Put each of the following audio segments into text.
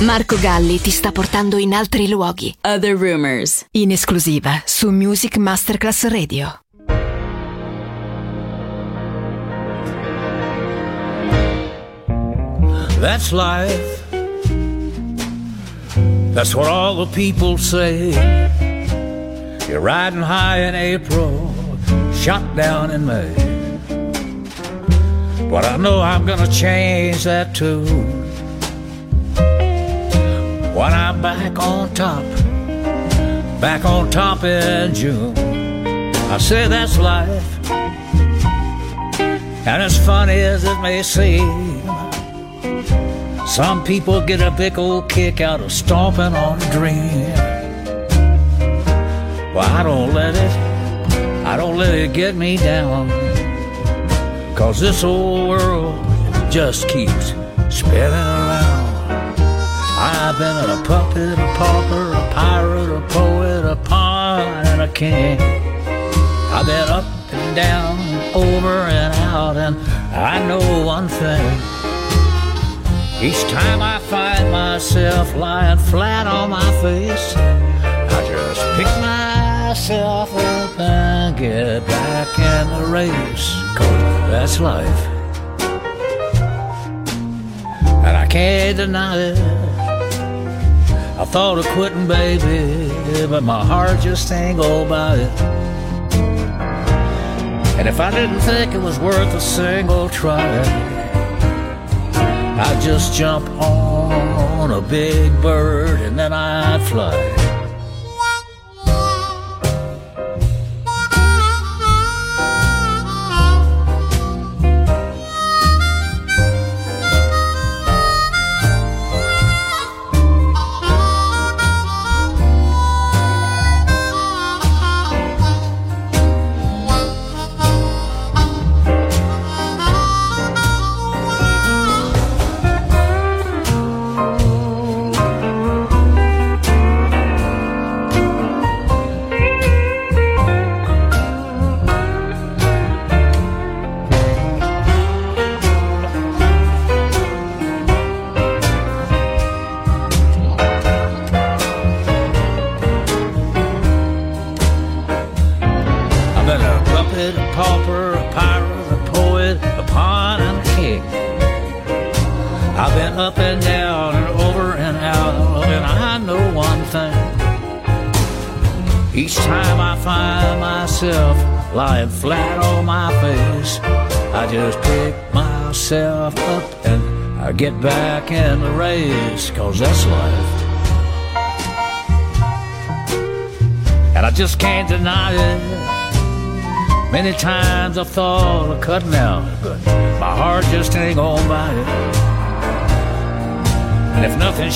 Marco Galli ti sta portando in altri luoghi. Other Rumors. In esclusiva su Music Masterclass Radio. That's life. That's what all the people say. You're riding high in April, shot down in May. But I know I'm gonna change that too. When I'm back on top, back on top in June. I say that's life. And as funny as it may seem, some people get a big old kick out of stomping on a dream. Well, I don't let it, I don't let it get me down. Cause this old world just keeps spinning around. I've been a puppet, a pauper, a pirate, a poet, a pawn, and a king. I've been up and down, over and out, and I know one thing. Each time I find myself lying flat on my face, I just pick myself up and get back in the race. Cause that's life. And I can't deny it. I thought of quitting, baby, but my heart just ain't go by it. And if I didn't think it was worth a single try, I'd just jump on a big bird and then I'd fly.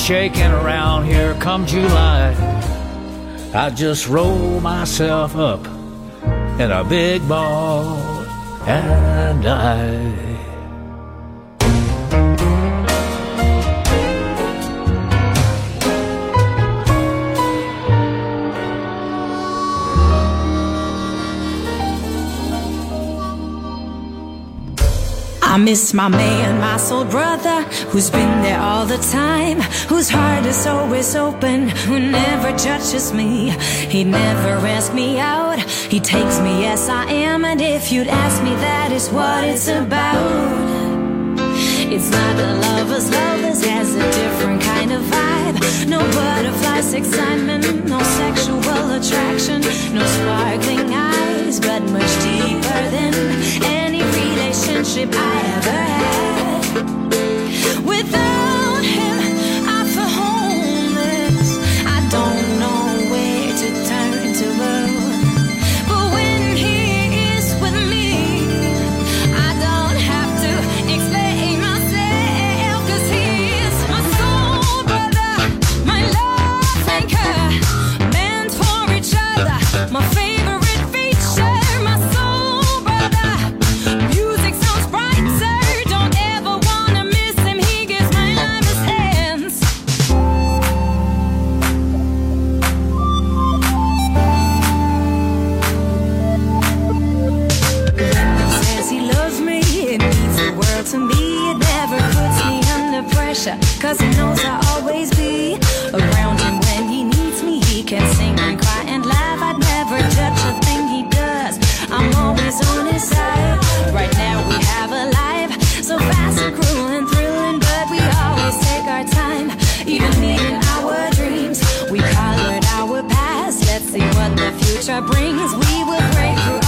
Shaking around here come July, I just roll myself up in a big ball and die. I miss my man, my soul brother, who's been there all the time, whose heart is always open, who never judges me. He never asks me out, he takes me as I am, and if you'd ask me, that is what it's about. It's not a lover's love, this has a different kind of vibe. No butterflies, excitement, no sexual attraction, no sparkling eyes, but much deeper than relationship I ever had. Without cause he knows I'll always be around him when he needs me. He can sing and cry and laugh. I'd never judge a thing he does. I'm always on his side. Right now we have a life so fast and cruel and thrilling, but we always take our time, even in our dreams. We colored our past. Let's see what the future brings. We will break through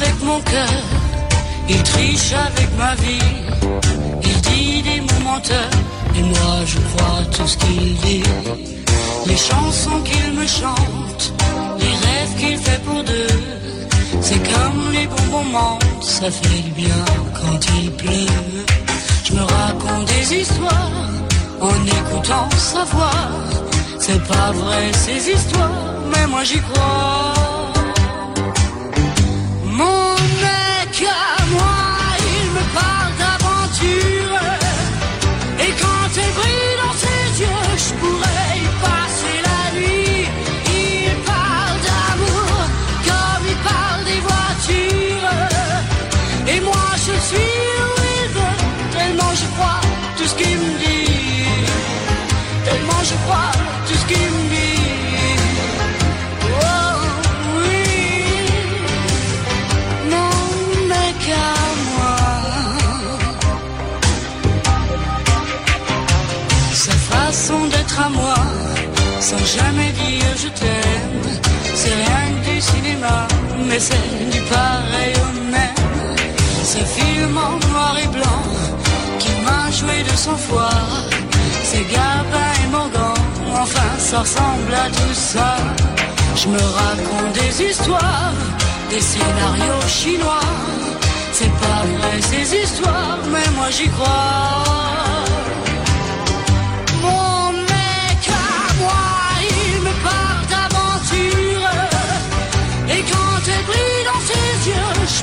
Avec mon cœur, il triche avec ma vie, il dit des mots menteurs, et moi je crois tout ce qu'il dit. Les chansons qu'il me chante, les rêves qu'il fait pour deux, c'est comme les bons moments, ça fait du bien quand il pleut. Je me raconte des histoires en écoutant sa voix. C'est pas vrai ces histoires, mais moi j'y crois. Jamais dire je t'aime C'est rien que du cinéma Mais c'est du pareil au même Ce film en noir et blanc Qui m'a joué de son foie C'est Gabin et Morgan Enfin ça ressemble à tout ça Je me raconte des histoires des scénarios chinois. C'est pas vrai ces histoires, mais moi j'y crois. Os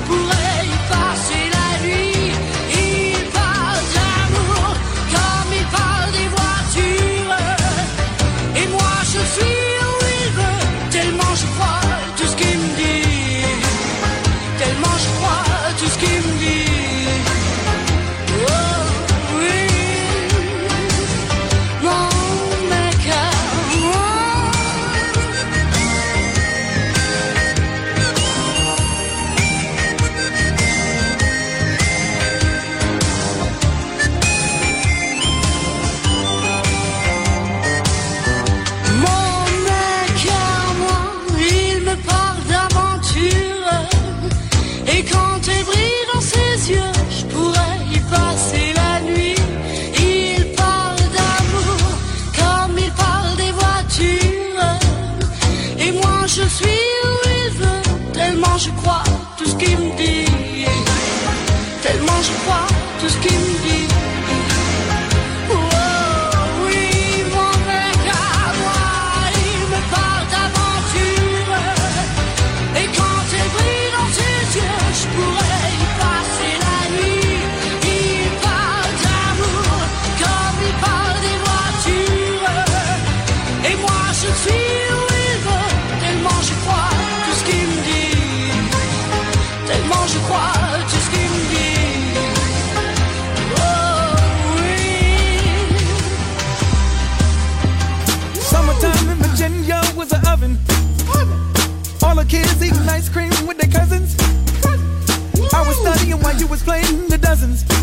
tellement je crois tout ce qu'il me dit. Tellement je crois tout ce qu'il me dit. Kids eating ice cream with their cousins. I was studying while you was playing the dozens.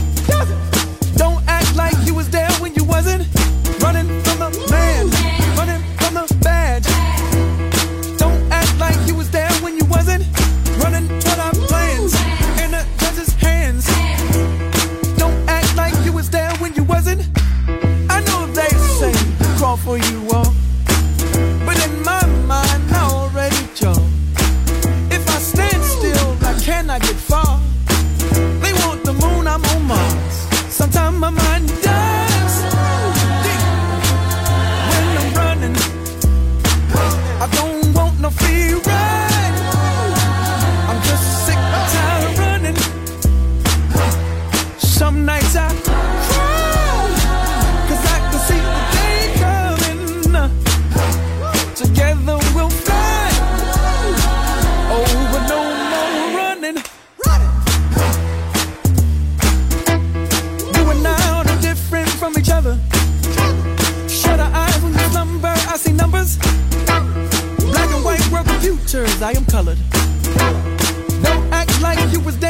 futures I am colored. Don't act like you was dead.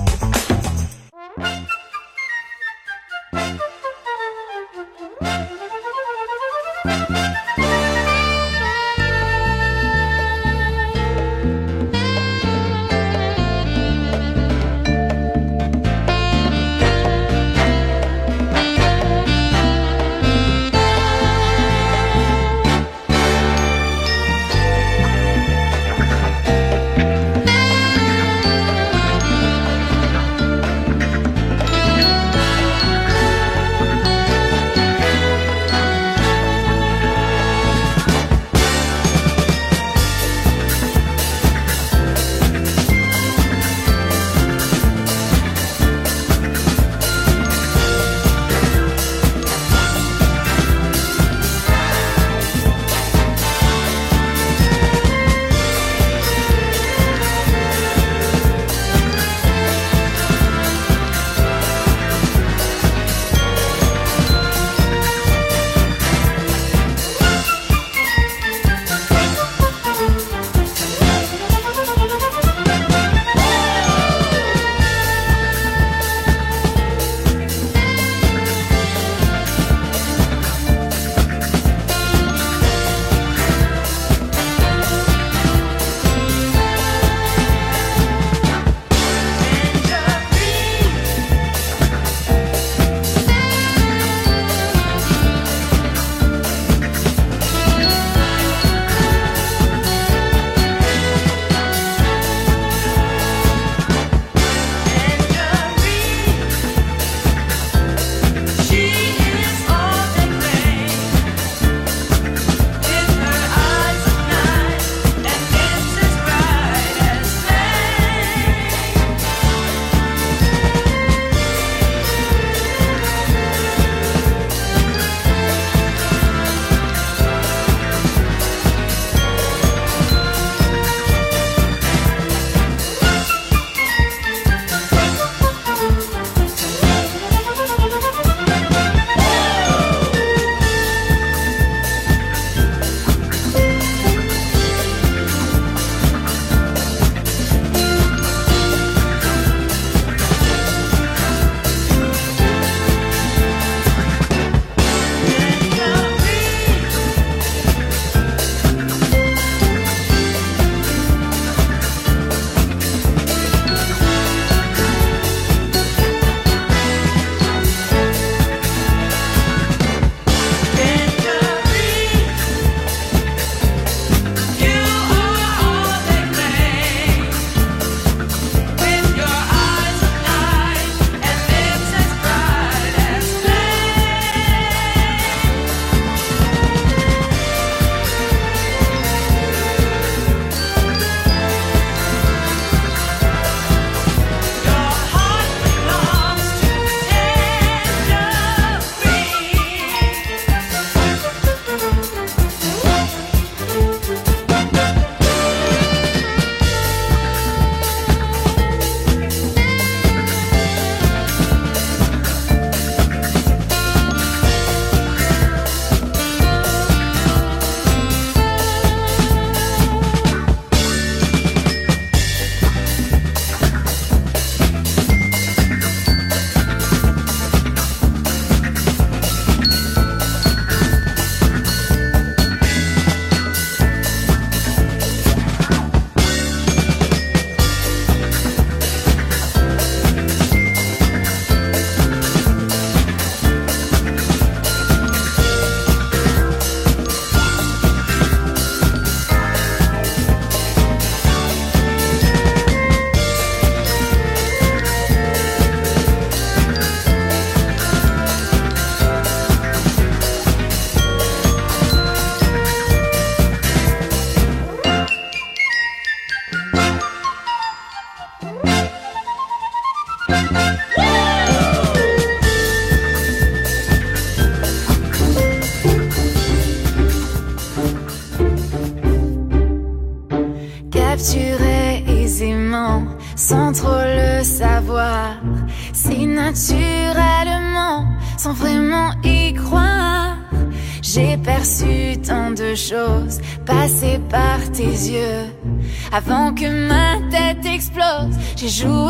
avant que ma tête explose. J'ai joué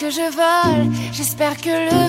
que je vole, j'espère que le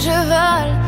je vole.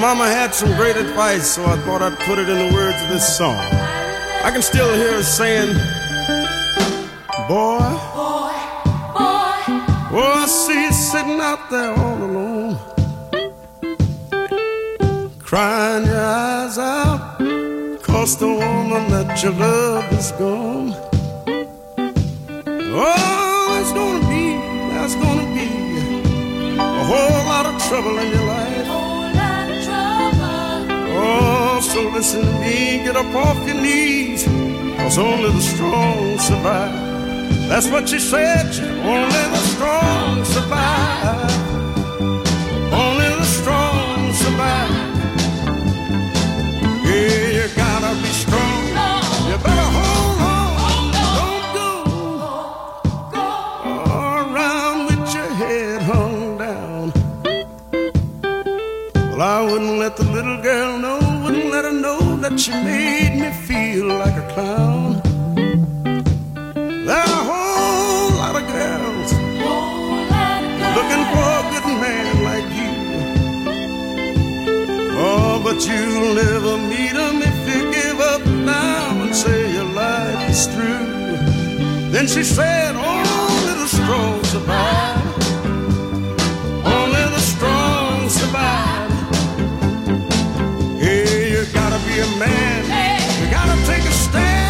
Mama had some great advice, so I thought I'd put it in the words of this song. I can still hear her saying, Boy, boy, boy. oh, I see you sitting out there all alone, crying your eyes out, cause the woman that you love is gone. Oh, there's gonna be, there's gonna be a whole lot of trouble in your life. Oh, so listen to me, get up off your knees, cause only the strong survive. That's what she said, only the strong survive. That she made me feel like a clown. There are a whole lot of girls looking for a good man like you. Oh, but you'll never meet him if you give up now and say your life is through. Then she said, oh, Only the strong survive. Be a man. You gotta take a stand.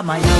Amanhã